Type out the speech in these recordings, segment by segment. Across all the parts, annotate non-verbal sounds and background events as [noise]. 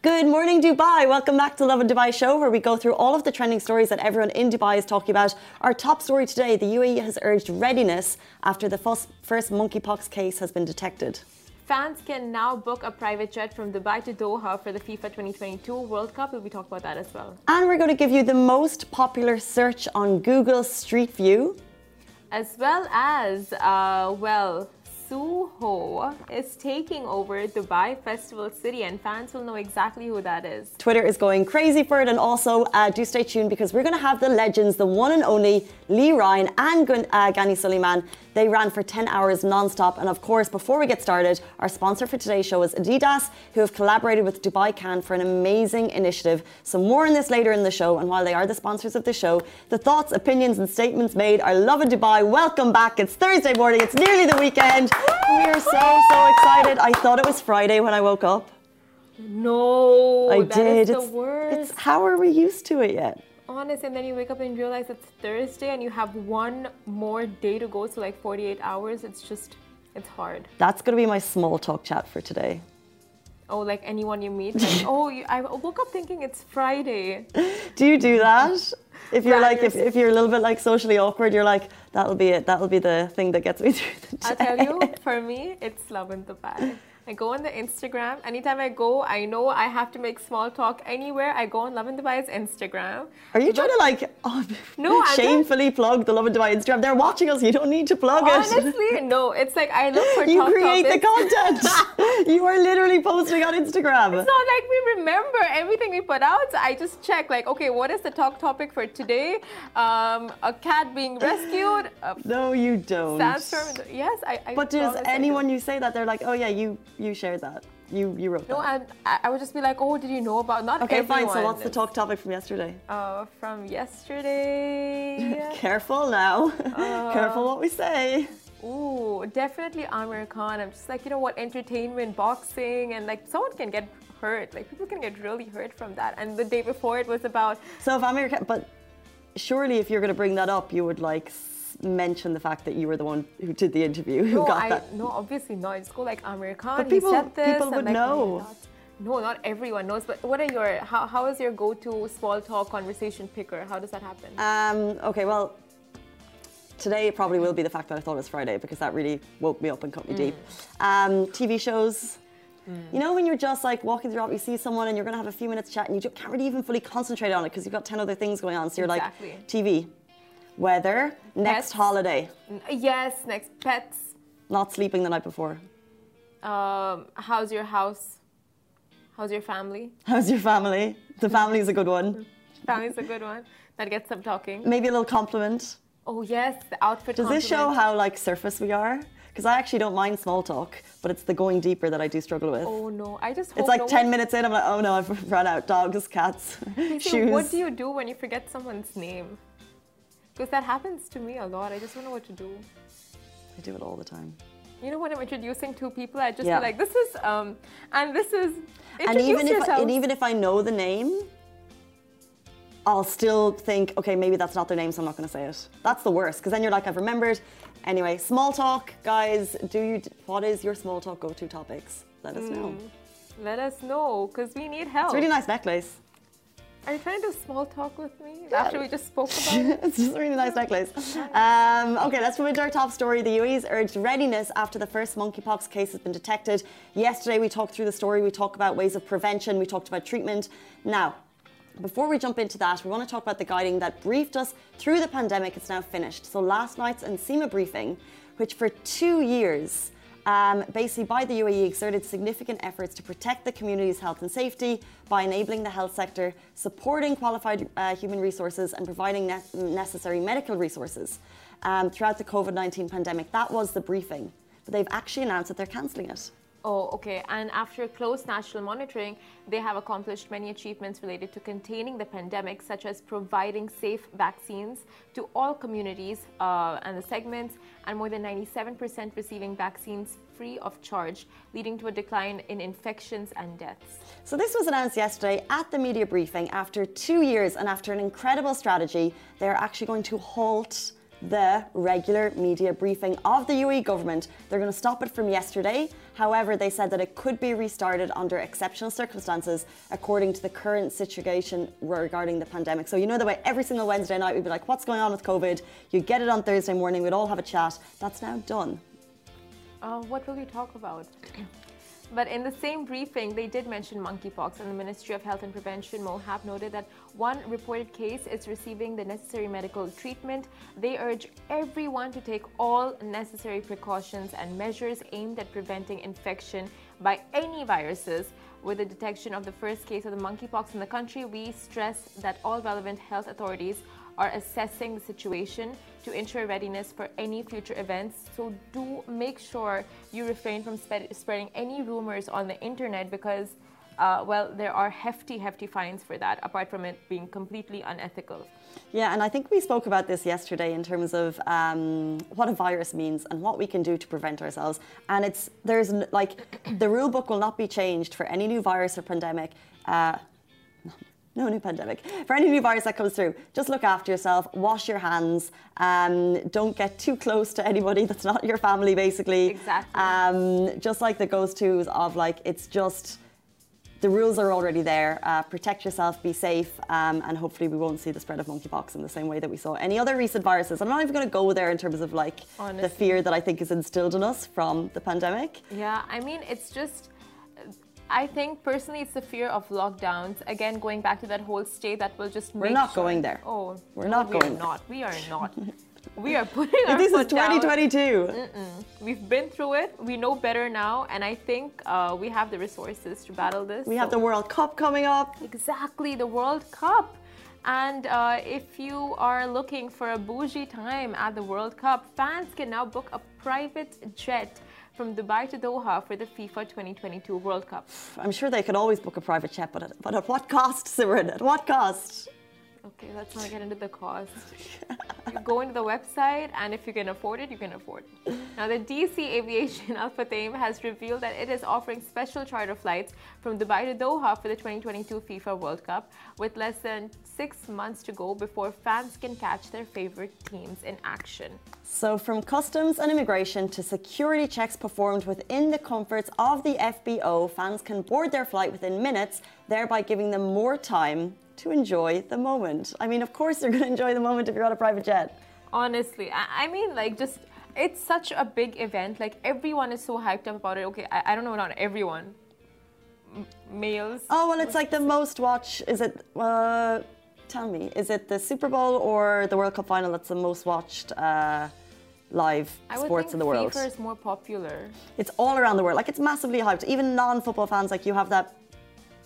Good morning, Dubai. Welcome back to Lovin Dubai show, where we go through all of the trending stories that everyone in Dubai is talking about. Our top story today the UAE has urged readiness after the first monkeypox case has been detected. Fans can now book a private jet from Dubai to Doha for the FIFA 2022 World Cup. We'll be talking about that as well. And we're going to give you the most popular search on Google Street View. As well as, uh, well, Suho is taking over Dubai Festival City, and fans will know exactly who that is. Twitter is going crazy for it, and also uh, do stay tuned because we're going to have the legends, the one and only Lee Ryan and Gun- uh, Ghani Souleymane. They ran for 10 hours non-stop, and of course, before we get started, our sponsor for today's show is Adidas, who have collaborated with Dubai Can for an amazing initiative. So more on this later in the show, and while they are the sponsors of the show, the thoughts, opinions, and statements made are Lovin Dubai. Welcome back. It's Thursday morning. It's nearly the weekend. We are so, so excited. I thought it was Friday when I woke up. No, I did. it's the worst. It's, how are we used to it yet? Honest, and then you wake up and realize it's Thursday and you have one more day to go, so like 48 hours. It's just, it's hard. That's to be my small talk chat for today. Oh, like anyone you meet? Like, [laughs] oh, you, I woke up thinking it's Friday. Do you do that? If you're like, if, if you're a little bit like socially awkward, you're like, that'll be it. That'll be the thing that gets me [laughs] through the day. I'll tell you, for me, it's love in the Dubai. I go on the Instagram. Anytime I go, I know I have to make small talk anywhere. I go on Lovin Dubai's Instagram. Are you trying to like [laughs] oh, no, shamefully plug the Lovin Dubai Instagram? They're watching us. You don't need to plug Honestly, it. [laughs] Honestly, no. It's like I look for you create topics. the content. [laughs] you are literally posting on Instagram. It's not like we remember everything we put out. I just check like, okay, what is the talk topic for today? Um, a cat being rescued. no, you don't. Sandstorm. Yes, I. I but does anyone you say that they're like, oh yeah, you you shared that. You you wrote no, that. No, and I would just be like, oh, did you know about not Okay, everyone. fine. So what's the talk topic from yesterday? Uh, from yesterday. [laughs] Careful now. Uh, Careful what we say. Ooh, definitely Amir Khan. I'm just like, you know what, entertainment, boxing, and like someone can get hurt. Like people can get really hurt from that. And the day before it was about. So if Amir Khan, but surely if you're going to bring that up, you would like mention the fact that you were the one who did the interview, who no, got I, that. No, obviously not. I just go like American, But people, he said this, people would like, know. No, not everyone knows. But what are your how, how is your go-to small talk conversation picker? How does that happen? Um, okay, well, today it probably will be the fact that I thought it was Friday because that really woke me up and cut me mm. deep. Um, TV shows. Mm. You know when you're just like walking through, you see someone and you're going to have a few minutes chat and you just can't really even fully concentrate on it because you've got ten other things going on. So you're exactly. like TV, weather, next pets. holiday. Yes, next pets. Not sleeping the night before. Um, how's your house? How's your family? [laughs] How's your family? The family's a good one. Family's a good one. That gets them talking. Maybe a little compliment. Oh yes, the outfit. Does compliment. this show how like surface we are? Because I actually don't mind small talk, but it's the going deeper that I do struggle with. Oh no, I just. it's like no ten one... minutes in, I'm like, oh no, I've run out. Dogs, cats, [laughs] shoes. What do you do when you forget someone's name? Because that happens to me a lot. I just don't know what to do. I do it all the time. You know, when I'm introducing two people, I just yeah. like, "This is," um, and this is. and even if I, and even if I know the name, I'll still think, okay, maybe that's not their name, so I'm not going to say it. That's the worst, because then you're like, I've remembered. Anyway, small talk, guys. Do you? What is your small talk go-to topics? Let us mm. know. Let us know, because we need help. It's a really nice necklace. Are you trying to do small talk with me yeah. after we just spoke about [laughs] it? it's just a really nice necklace. Um, okay, let's move into our top story. The UAE's urged readiness after the first monkeypox case has been detected. Yesterday, we talked through the story. We talked about ways of prevention. We talked about treatment. Now, before we jump into that, we want to talk about the guiding that briefed us through the pandemic. It's now finished. So last night's NCEMA briefing, which for two years, um, basically by the UAE exerted significant efforts to protect the community's health and safety by enabling the health sector, supporting qualified uh, human resources, and providing ne necessary medical resources um, throughout the COVID 19 pandemic. That was the briefing. But they've actually announced that they're cancelling it. Oh, okay. And after close national monitoring, they have accomplished many achievements related to containing the pandemic, such as providing safe vaccines to all communities uh, and the segments, and more than 97% receiving vaccines free of charge, leading to a decline in infections and deaths. So, this was announced yesterday at the media briefing. After two years and after an incredible strategy, they're actually going to halt the regular media briefing of the UAE government. They're going to stop it from yesterday. However, they said that it could be restarted under exceptional circumstances according to the current situation regarding the pandemic. So, you know, the way every single Wednesday night we'd be like, what's going on with COVID? You get it on Thursday morning, we'd all have a chat. That's now done. Uh, what will you talk about? But in the same briefing, they did mention monkeypox, and the Ministry of Health and Prevention, MOHAP, noted that one reported case is receiving the necessary medical treatment. They urge everyone to take all necessary precautions and measures aimed at preventing infection by any viruses. With the detection of the first case of the monkeypox in the country, we stress that all relevant health authorities are assessing the situation to ensure readiness for any future events. So do make sure you refrain from spread, spreading any rumors on the internet because, uh, well, there are hefty, hefty fines for that, apart from it being completely unethical. Yeah, and I think we spoke about this yesterday in terms of um, what a virus means and what we can do to prevent ourselves. And it's there's like the rule book will not be changed for any new virus or pandemic. Uh, no new pandemic. For any new virus that comes through, just look after yourself, wash your hands, um, don't get too close to anybody [laughs] that's not your family, basically. Exactly. Um, just like the goes tos of like, it's just the rules are already there. Uh, protect yourself, be safe, um, and hopefully we won't see the spread of monkeypox in the same way that we saw any other recent viruses. I'm not even going to go there in terms of like Honestly. the fear that I think is instilled in us from the pandemic. Yeah, I mean, it's just. I think personally, it's the fear of lockdowns. Again, going back to that whole state that will just. Make We're not sure- going there. Oh, We're not we going Are not. We are [laughs] not. we are putting our This is foot down. 2022. We've been through it. We know better now, and I think uh, we have the resources to battle this. We have the World Cup coming up. Exactly, the World Cup. And uh, if you are looking for a bougie time at the World Cup, fans can now book a private jet from Dubai to Doha for the FIFA 2022 World Cup. I'm sure they could always book a private jet, but at, but at what cost, Simran? At what cost? Okay, let's not get into the cost. you go into the website, and if you can afford it, you can afford it. Now, the DC Aviation [laughs] Al Futtaim has revealed that it is offering special charter flights from Dubai to Doha for the 2022 FIFA World Cup, with less than six months to go before fans can catch their favorite teams in action. So, from customs and immigration to security checks performed within the comforts of the FBO, fans can board their flight within minutes, thereby giving them more time to enjoy the moment. I mean, of course, you're going [laughs] to enjoy the moment if you're on a private jet. Honestly, I, I mean, like, just it's such a big event. Like, everyone is so hyped up about it. Okay, I, I don't know, not everyone. M- males. Oh, well, it's like the most watch. Is it, uh, tell me, is it the Super Bowl or the World Cup final that's the most watched uh, live I sports in the world? FIFA is more popular. It's all around the world. Like, it's massively hyped. Even non football fans, like, you have that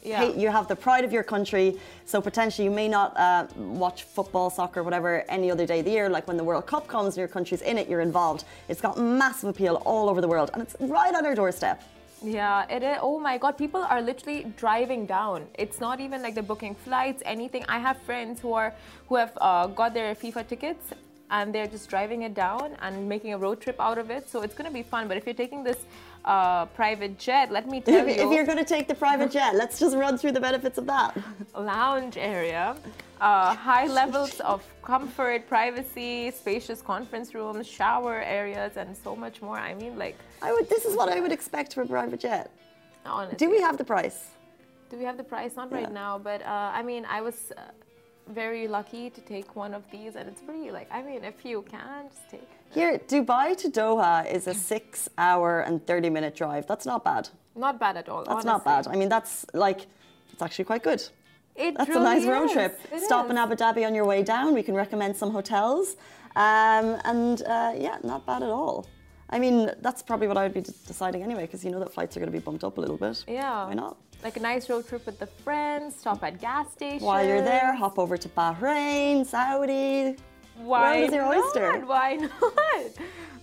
Yeah. hey, you have the pride of your country. So potentially you may not uh, watch football, soccer, whatever, any other day of the year. Like when the World Cup comes and your country's in it, you're involved. It's got massive appeal all over the world, and it's right on our doorstep. Yeah, it is. Oh my God, people are literally driving down. It's not even like they're booking flights, anything. I have friends who are who have uh, got their FIFA tickets and they're just driving it down and making a road trip out of it. So it's gonna be fun. But if you're taking this uh, private jet, let me tell If, you, if you're going to take the private [laughs] jet, let's just run through the benefits of that. lounge area, uh, high levels of comfort, privacy, spacious conference rooms, shower areas, and so much more. I mean, like I would. This is what I would expect from a private jet. honestly. Do we have the price? Do we have the price? Not right now, but uh, I mean, I was uh, very lucky to take one of these, and it's pretty like, I mean, if you can, just take it. Here, Dubai to Doha is a six-hour and thirty-minute drive. That's not bad. Not bad at all. That's not bad. I mean, that's like, it's actually quite good. It That's truly a nice road is. trip. It Stop is. in Abu Dhabi on your way down. We can recommend some hotels. Um, and uh, yeah, not bad at all. I mean, that's probably what I would be deciding anyway, because you know that flights are going to be bumped up a little bit. Yeah. Why not? Like a nice road trip with the friends, stop at gas stations. While you're there, hop over to Bahrain, Saudi. Why is your oyster. Why [laughs] not?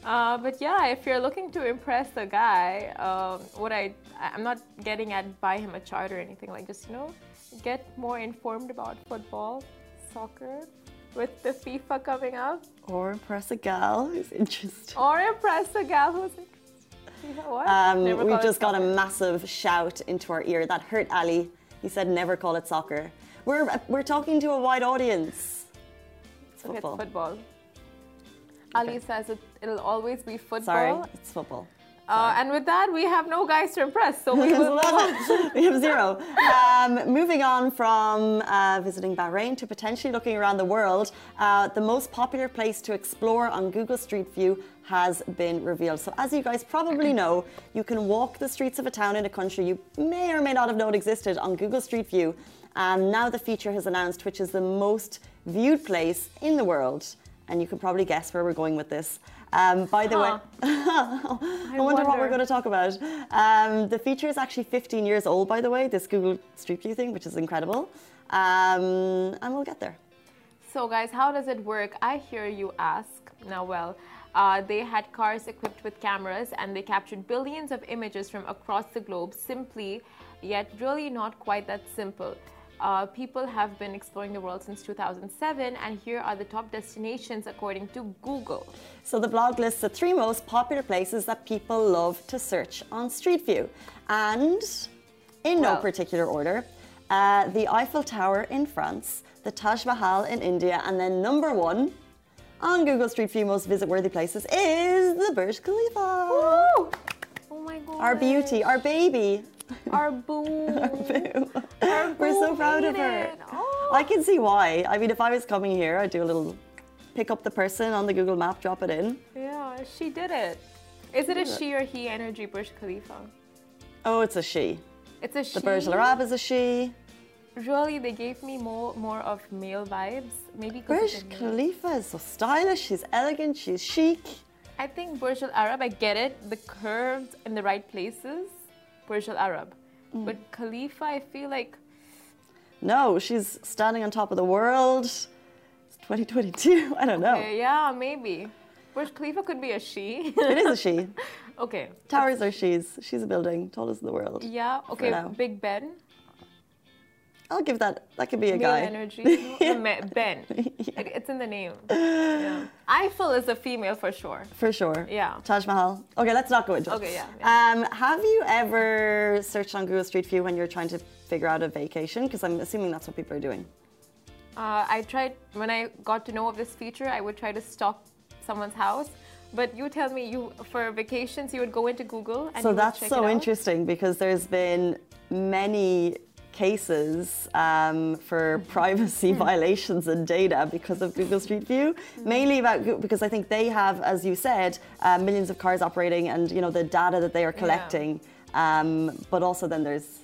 Uh, but yeah, if you're looking to impress a guy, um, what I I'm not getting at buy him a chart or anything like just you know get more informed about football, soccer, with the FIFA coming up, Or impress a gal who's interested. or impress a gal who's FIFA. What? Um, we call it just got a massive shout into our ear. That hurt Ali. He said, never call it soccer. We're, we're talking to a wide audience. It's Okay, it's football. football. Ali says it, it'll always be football. Sorry, it's football. Uh, and with that, we have no guys to impress, so we [laughs] will [laughs] we have zero. Um, moving on from uh, visiting Bahrain to potentially looking around the world, uh, the most popular place to explore on Google Street View has been revealed. So, as you guys probably know, you can walk the streets of a town in a country you may or may not have known existed on Google Street View. And now the feature has announced which is the most viewed place in the world. And you can probably guess where we're going with this. Um, by the Huh. [laughs] way, I, wonder, what we're going to talk about. Um, the feature is actually 15 years old, by the way, this Google Street View thing, which is incredible. Um, and we'll get there. So, guys, how does it work? I hear you ask. Now, well, uh, they had cars equipped with cameras and they captured billions of images from across the globe simply, yet really not quite that simple. Uh, people have been exploring the world since 2007, and here are the top destinations according to Google. So the blog lists the three most popular places that people love to search on Street View. And in no Well. particular order, uh, the Eiffel Tower in France, the Taj Mahal in India, and then number one on Google Street View most visit worthy places is the Burj Khalifa. Oh my god. Our beauty, our baby. [laughs] Our boo. [laughs] Our boo We're so proud of her. Oh. I can see why. I mean, if I was coming here, I'd do a little pick up the person on the Google map, drop it in. Yeah, she did it. Is it a she or he energy Burj Khalifa? Oh, it's a she. It's a she. The Burj Al Arab is a she. Really, they gave me more more of male vibes. Maybe Burj. Khalifa is so stylish. She's elegant. She's chic. I think Burj Al Arab. I get it. The curves in the right places. Burj Al Arab. Mm. But Khalifa, I feel like No, she's standing on top of the world. It's 2022. [laughs] I don't know. uh, yeah, maybe. Burj Khalifa could be a she. It is a she. [laughs] okay. Towers are she's. She's a building, tallest in the world. Yeah. Okay. Big Ben. I'll give that. That could be a Male guy. energy. [laughs] Ben. It- it's in the name. Yeah. Eiffel is a female for sure. For sure. Yeah. Taj Mahal. Okay, let's not go into it. Okay, yeah, Um, have you ever searched on Google Street View when you're trying to figure out a vacation? Because I'm assuming that's what people are doing. Uh, I tried when I got to know of this feature. I would try to stalk someone's house, but you tell me you for vacations you would go into Google and So that's so interesting because there's been many cases um, for privacy [laughs] violations and data because of Google Street View, mainly about Goo- because I think they have, as you said, uh, millions of cars operating and you know the data that they are collecting. Um, but also then there's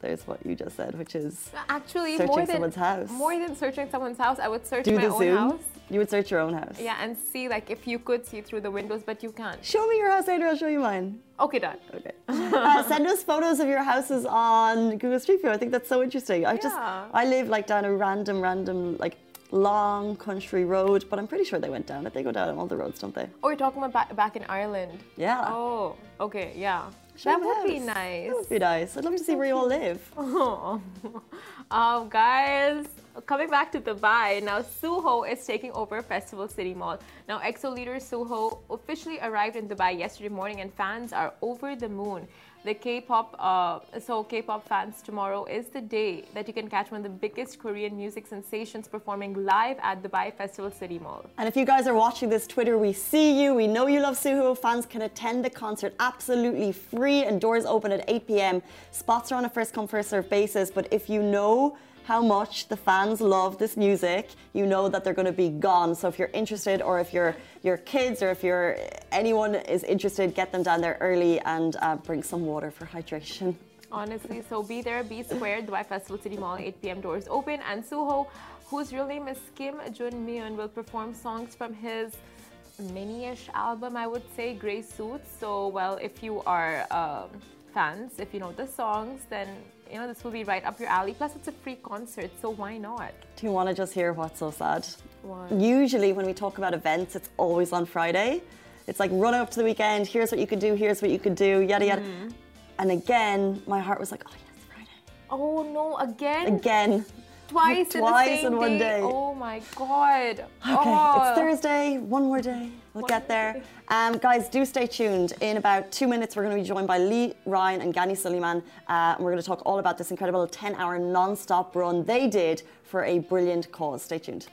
there's what you just said, which is Actually, Searching more than someone's house. more than searching someone's house, I would search do my own zoom. house. You would search your own house. Yeah, and see like if you could see through the windows, but you can't. Show me your house later. I'll show you mine. Okay, done. Okay. [laughs] uh, send us photos of your houses on Google Street View. I think that's so interesting. I just I live like down a random, random like long country road, but I'm pretty sure they went down it. They go down all the roads, don't they? Oh, you're talking about back in Ireland. Yeah. Oh, okay, yeah. That would be nice. That would be nice. I'd love to see where you all live. Oh. [laughs] um, guys, coming back to Dubai, now Suho is taking over Festival City Mall. Now, EXO leader Suho officially arrived in Dubai yesterday morning, and fans are over the moon. The K-pop, uh, so K-pop fans, tomorrow is the day that you can catch one of the biggest Korean music sensations performing live at Dubai Festival City Mall. And if you guys are watching this Twitter, we see you. We know you love Suho. Fans can attend the concert absolutely free and doors open at 8 p.m. Spots are on a first come, first serve basis. But if you know how much the fans love this music, you know that they're going to be gone. So if you're interested, or if your your kids, or if you're anyone is interested, get them down there early and uh, bring some water for hydration. Honestly, so be there, be squared. Dubai Festival City Mall, 8 p.m. doors open. And Suho, whose real name is Kim Jun Myun, will perform songs from his mini-ish album, I would say, Grey Suits. So, well, if you are um, fans, if you know the songs, then you know this will be right up your alley. Plus, it's a free concert, so why not? Do you want to just hear what's so sad? What? Usually, when we talk about events, it's always on Friday. It's like run up to the weekend. Here's what you could do. Here's what you could do. Yada yada. Mm-hmm. And again, my heart was like, oh yes, Friday. Oh no! Again, Again. Twice, twice in in one day. Oh my god! Okay, oh. it's Thursday. One more day. We'll One get there. Um, guys, do stay tuned. In about two minutes, we're going to be joined by Lee Ryan and Ghani Souleymane. Uh, and we're going to talk all about this incredible 10 hour non stop run they did for a brilliant cause. Stay tuned.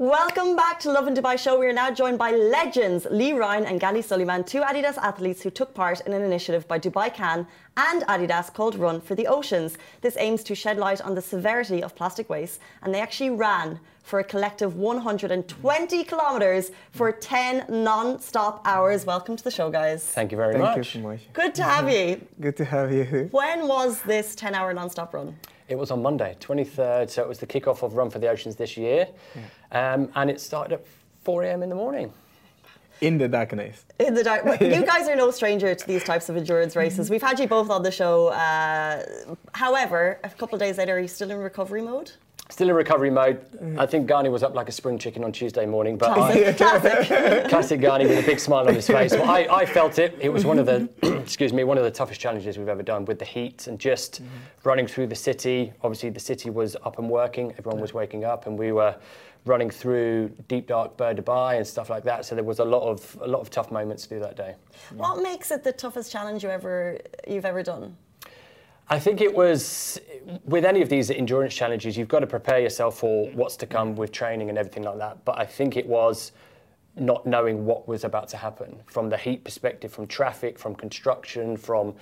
Welcome back to Lovin Dubai Show. We are now joined by legends Lee Ryan and Ghani Souleymane, two Adidas athletes who took part in an initiative by Dubai Can and Adidas called Run for the Oceans. This aims to shed light on the severity of plastic waste, and they actually ran for a collective 120 kilometres for 10 non stop hours. Welcome to the show, guys. Thank you very Thank much. you so much. Good to have you. Good to have you. When was this 10 hour non stop run? It was on Monday, 23rd, so it was the kickoff of Run for the Oceans this year. Um, and it started at 4 a.m. in the morning. In the darkness. In the dark. But you [laughs] guys are no stranger to these types of endurance races. We've had you both on the show. Uh, however, a couple of days later, are you still in recovery mode? Still in recovery mode. I think Ghani was up like a spring chicken on Tuesday morning, but I, Classic. [laughs] classic Ghani with a big smile on his face. Well, I, I felt it. It was one of the, [laughs] [clears throat] excuse me, one of the toughest challenges we've ever done with the heat and just mm. running through the city. Obviously, the city was up and working. Everyone was waking up, and we were running through deep dark Bur Dubai and stuff like that. So there was a lot of a lot of tough moments to do that day. What makes it the toughest challenge you ever you've ever done? I think it was with any of these endurance challenges, you've got to prepare yourself for what's to come with training and everything like that. But I think it was not knowing what was about to happen from the heat perspective, from traffic, from construction, from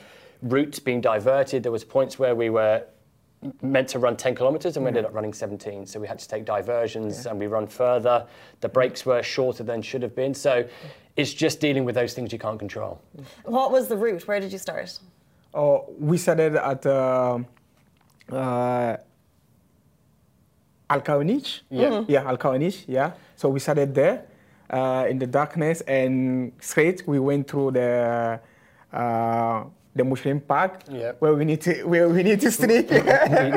routes being diverted. There was points where we were meant to run 10 kilometers and we ended up running 17 so we had to take diversions and we run further the breaks were shorter than should have been so it's just dealing with those things you can't control What was the route? Where did you start? Oh, we started at uh, uh, Al Khawaneej. Yeah. Yeah, Al Yeah. So we started there uh, in the darkness, and straight we went through the uh, the Mushrif Park, Yeah. where we need to where we need to sleep. we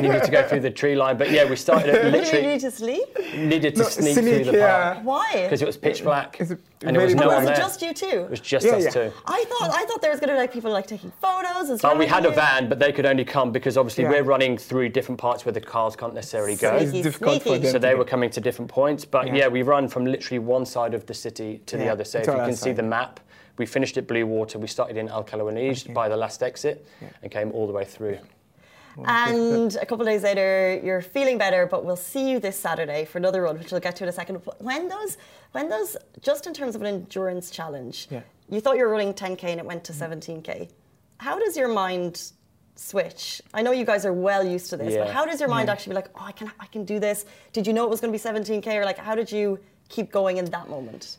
needed to go through the tree line but yeah we started at [laughs] Did you literally need to sleep? needed to No, sneak, sneak, through the yeah. park Why? because it was pitch black It's and there was very no Oh, one was it there. just you two? It was just Yeah, us yeah. two. I thought I thought there was going to be like people like taking photos and stuff. Oh, we had a van, but they could only come because obviously Yeah. we're running through different parts where the cars can't necessarily go. It's Sneaky, difficult for sneaky. them. So they were coming to different points. But Yeah. yeah, we run from literally one side of the city to the other. So if you can see the map, we finished at Blue Water. We started in Al Khawaneej by the last exit and came all the way through. And a couple of days later, you're feeling better, but we'll see you this Saturday for another run, which we'll get to in a second. But When those, when those, just in terms of an endurance challenge, Yeah. you thought you were running 10k and it went to 17k. How does your mind switch? I know you guys are well used to this, but how does your mind actually be like, oh, I can, I can do this? Did you know it was going to be 17k, or like, how did you keep going in that moment?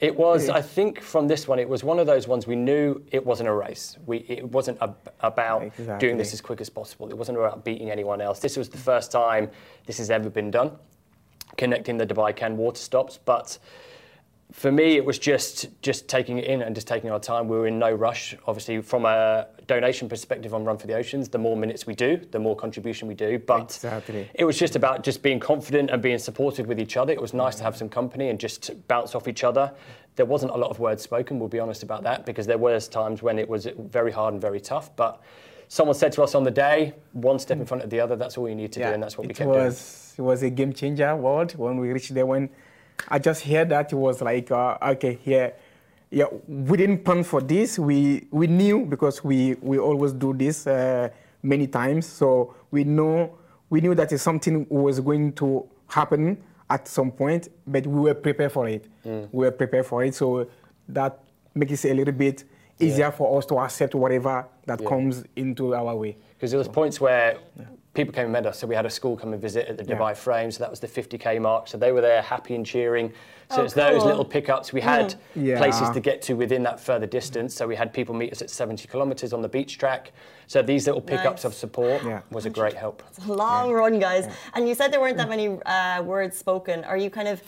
It was, hmm. I think, from this one, it was one of those ones we knew it wasn't a race. We, it wasn't ab- about Exactly. doing this as quick as possible. It wasn't about beating anyone else. This was the first time this has ever been done, connecting the Dubai Can water stops. But for me, it was just just taking it in and just taking our time. We were in no rush. Obviously, from a donation perspective on Run for the Oceans, the more minutes we do, the more contribution we do. But Exactly. it was just about just being confident and being supportive with each other. It was nice to have some company and just bounce off each other. There wasn't a lot of words spoken, we'll be honest about that, because there was times when it was very hard and very tough. But someone said to us on the day, one step in front of the other, that's all you need to do, and that's what we it kept was, It was a game changer world when we reached there. When I just heard that, it was like, uh, okay, here, yeah, we didn't plan for this. We we knew because we we always do this uh, many times, so we know we knew that something was going to happen at some point, but we were prepared for it. Mm. We were prepared for it, so that makes it a little bit easier for us to accept whatever that Yeah. comes into our way. Because there was points where people came and met us. So we had a school come and visit at the Yeah. Dubai Frame. So that was the 50k mark. So they were there, happy and cheering. So Oh, it's those little pickups. We had Yeah. places to get to within that further distance. So we had people meet us at 70 kilometres on the beach track. So these little pickups Nice. of support Yeah. was a great help. It's a Long run, guys. And you said there weren't that many uh, words spoken. Are you kind of,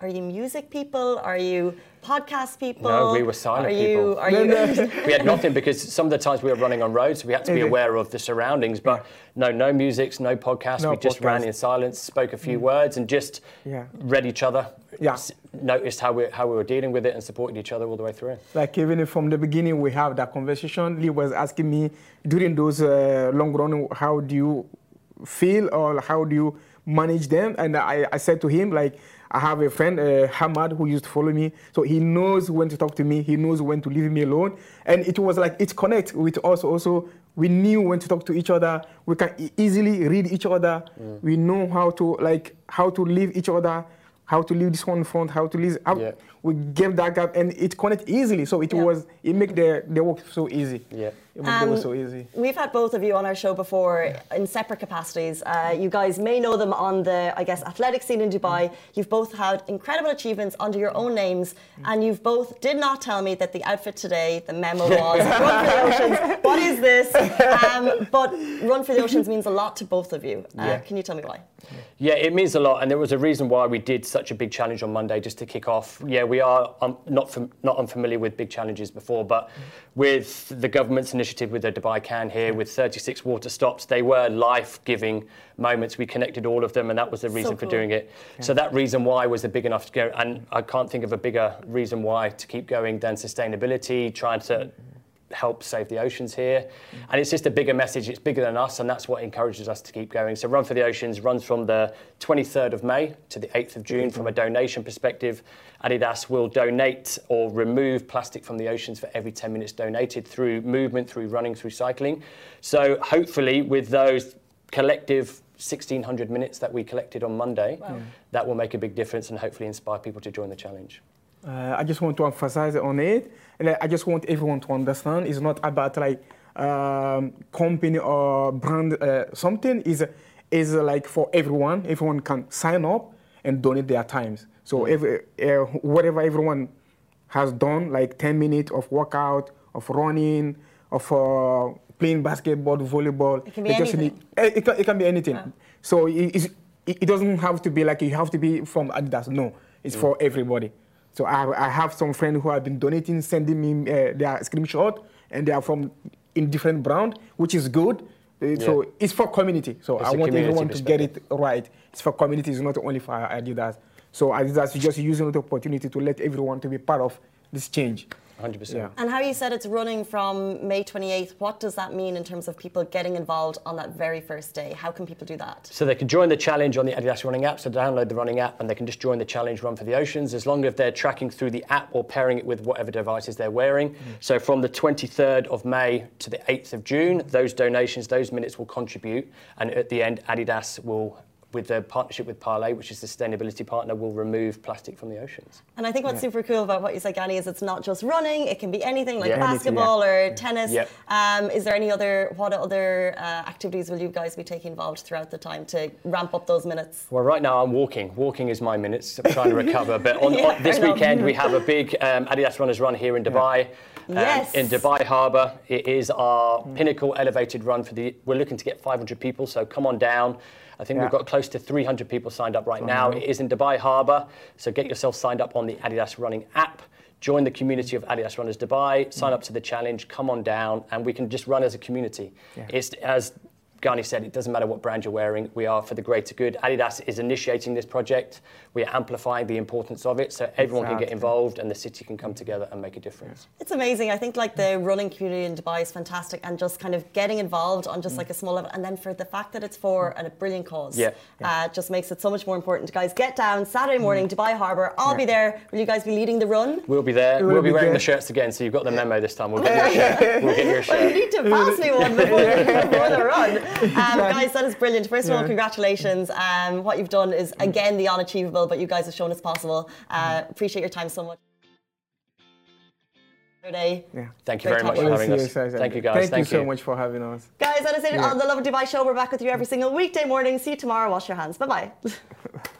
are you music people? Are you podcast people? No, we were silent are You, people. are No, you? no. [laughs] we had nothing because some of the times we were running on roads, we had to be aware of the surroundings. But no, no music, no podcast. No we just ran in silence, spoke a few words, and just Yeah. read each other. Yeah. s- Noticed how we how we were dealing with it and supported each other all the way through. Like even from the beginning, we have that conversation. Lee was asking me during those uh, long run, how do you feel or how do you manage them? And I, I said to him like, I have a friend, uh, Hamad, who used to follow me, so he knows when to talk to me. He knows when to leave me alone, and it was like it connect with us. Also, we knew when to talk to each other. We can easily read each other. We know how to like how to leave each other how to leave this one in front, how to leave. How, Yeah. We gave that gap, and it connect easily. So it Yeah. was it make the the work so easy. Yeah. It make the work Um, so easy. We've had both of you on our show before in separate capacities. Uh, you guys may know them on the, I guess, athletic scene in Dubai. You've both had incredible achievements under your own names, and you've both did not tell me that the outfit today, the memo [laughs] was Run for the Oceans. What is this? Um, but Run for the Oceans means a lot to both of you. Uh, Yeah. Can you tell me why? Yeah, it means a lot, and there was a reason why we did such a big challenge on Monday just to kick off. Yeah, we are um, not fam- not unfamiliar with big challenges before, but with the government's initiative with the Dubai Can here, with 36 water stops, they were life-giving moments. We connected all of them, and that was the reason for cool. doing it. So that reason why was a big enough to go, and I can't think of a bigger reason why to keep going than sustainability, trying to help save the oceans here. And it's just a bigger message. It's bigger than us, and that's what encourages us to keep going. So Run for the Oceans runs from the 23rd of May to the 8th of June. From a donation perspective, Adidas will donate or remove plastic from the oceans for every 10 minutes donated through movement, through running, through cycling. So hopefully, with those collective 1600 minutes that we collected on Monday, that will make a big difference and hopefully inspire people to join the challenge. Uh, I just want to emphasize on it, and I just want everyone to understand it's not about like um, company or brand. Uh, something is is like for everyone. Everyone can sign up and donate their times. So every uh, whatever everyone has done, like 10 minutes of workout, of running, of uh, playing basketball, volleyball. It can be just anything. need- eh, it, can, it can be anything. So it, it, it doesn't have to be like you have to be from Adidas. No, it's for everybody. So I, I have some friends who have been donating, sending me uh, their screenshot, and they are from in different brand, which is good. Uh, So it's for community. So It's I want everyone to get it right. It's for community. It's not only for Adidas. So Adidas is just using the opportunity to let everyone to be part of this change. 100%. Yeah. And how you said it's running from May 28th, what does that mean in terms of people getting involved on that very first day? How can people do that? So they can join the challenge on the Adidas Running app. So download the running app and they can just join the challenge Run for the Oceans as long as they're tracking through the app or pairing it with whatever devices they're wearing. Mm. So from the 23rd of May to the 8th of June, those donations, those minutes will contribute. And at the end, Adidas will, with their partnership with Parley, which is the sustainability partner, will remove plastic from the oceans. And I think what's super cool about what you said, Ghani, is it's not just running; it can be anything like Yeah. Anything, basketball or tennis. Yep. Um, is there any other what other uh, activities will you guys be taking involved throughout the time to ramp up those minutes? Well, right now I'm walking. Walking is my minutes. I'm trying to recover. But on, [laughs] Yeah, on this weekend, we have a big um, Adidas Runners Run here in Dubai. Um, Yes. In Dubai Harbour. It is our pinnacle elevated run for the. We're looking to get 500 people, so come on down. I think we've got close to 300 people signed up right now. It is in Dubai Harbour, so get yourself signed up on the Adidas Running app. Join the community of Adidas Runners Dubai. Sign up to the challenge. Come on down, and we can just run as a community. It's as Ghani said, it doesn't matter what brand you're wearing, we are for the greater good. Adidas is initiating this project. We are amplifying the importance of it so everyone can get involved and the city can come together and make a difference. It's amazing. I think like the running community in Dubai is fantastic, and just kind of getting involved on just mm. like a small level, and then for the fact that it's for mm. a brilliant cause, Yeah. Uh, just makes it so much more important. Guys, get down Saturday mm. morning, Dubai Harbour. I'll be there. Will you guys be leading the run? We'll be there. We'll We'll, be be wearing there. the shirts again, so you've got the memo this time. We'll [laughs] get you a shirt. We'll get you a Well, you shirt. need to pass me one before, before [laughs] the run. Um, guys, that is brilliant. First of all, congratulations. Um, what you've done is, again, the unachievable, but you guys have shown it's possible. Uh, appreciate your time so much. Today. Yeah. Thank you Great very much for having us. see you, Thank you, guys. Thank, Thank you so much for having us. Guys, that is it Yeah. on the Lovin Dubai show. We're back with you every single weekday morning. See you tomorrow. Wash your hands. Bye bye. [laughs]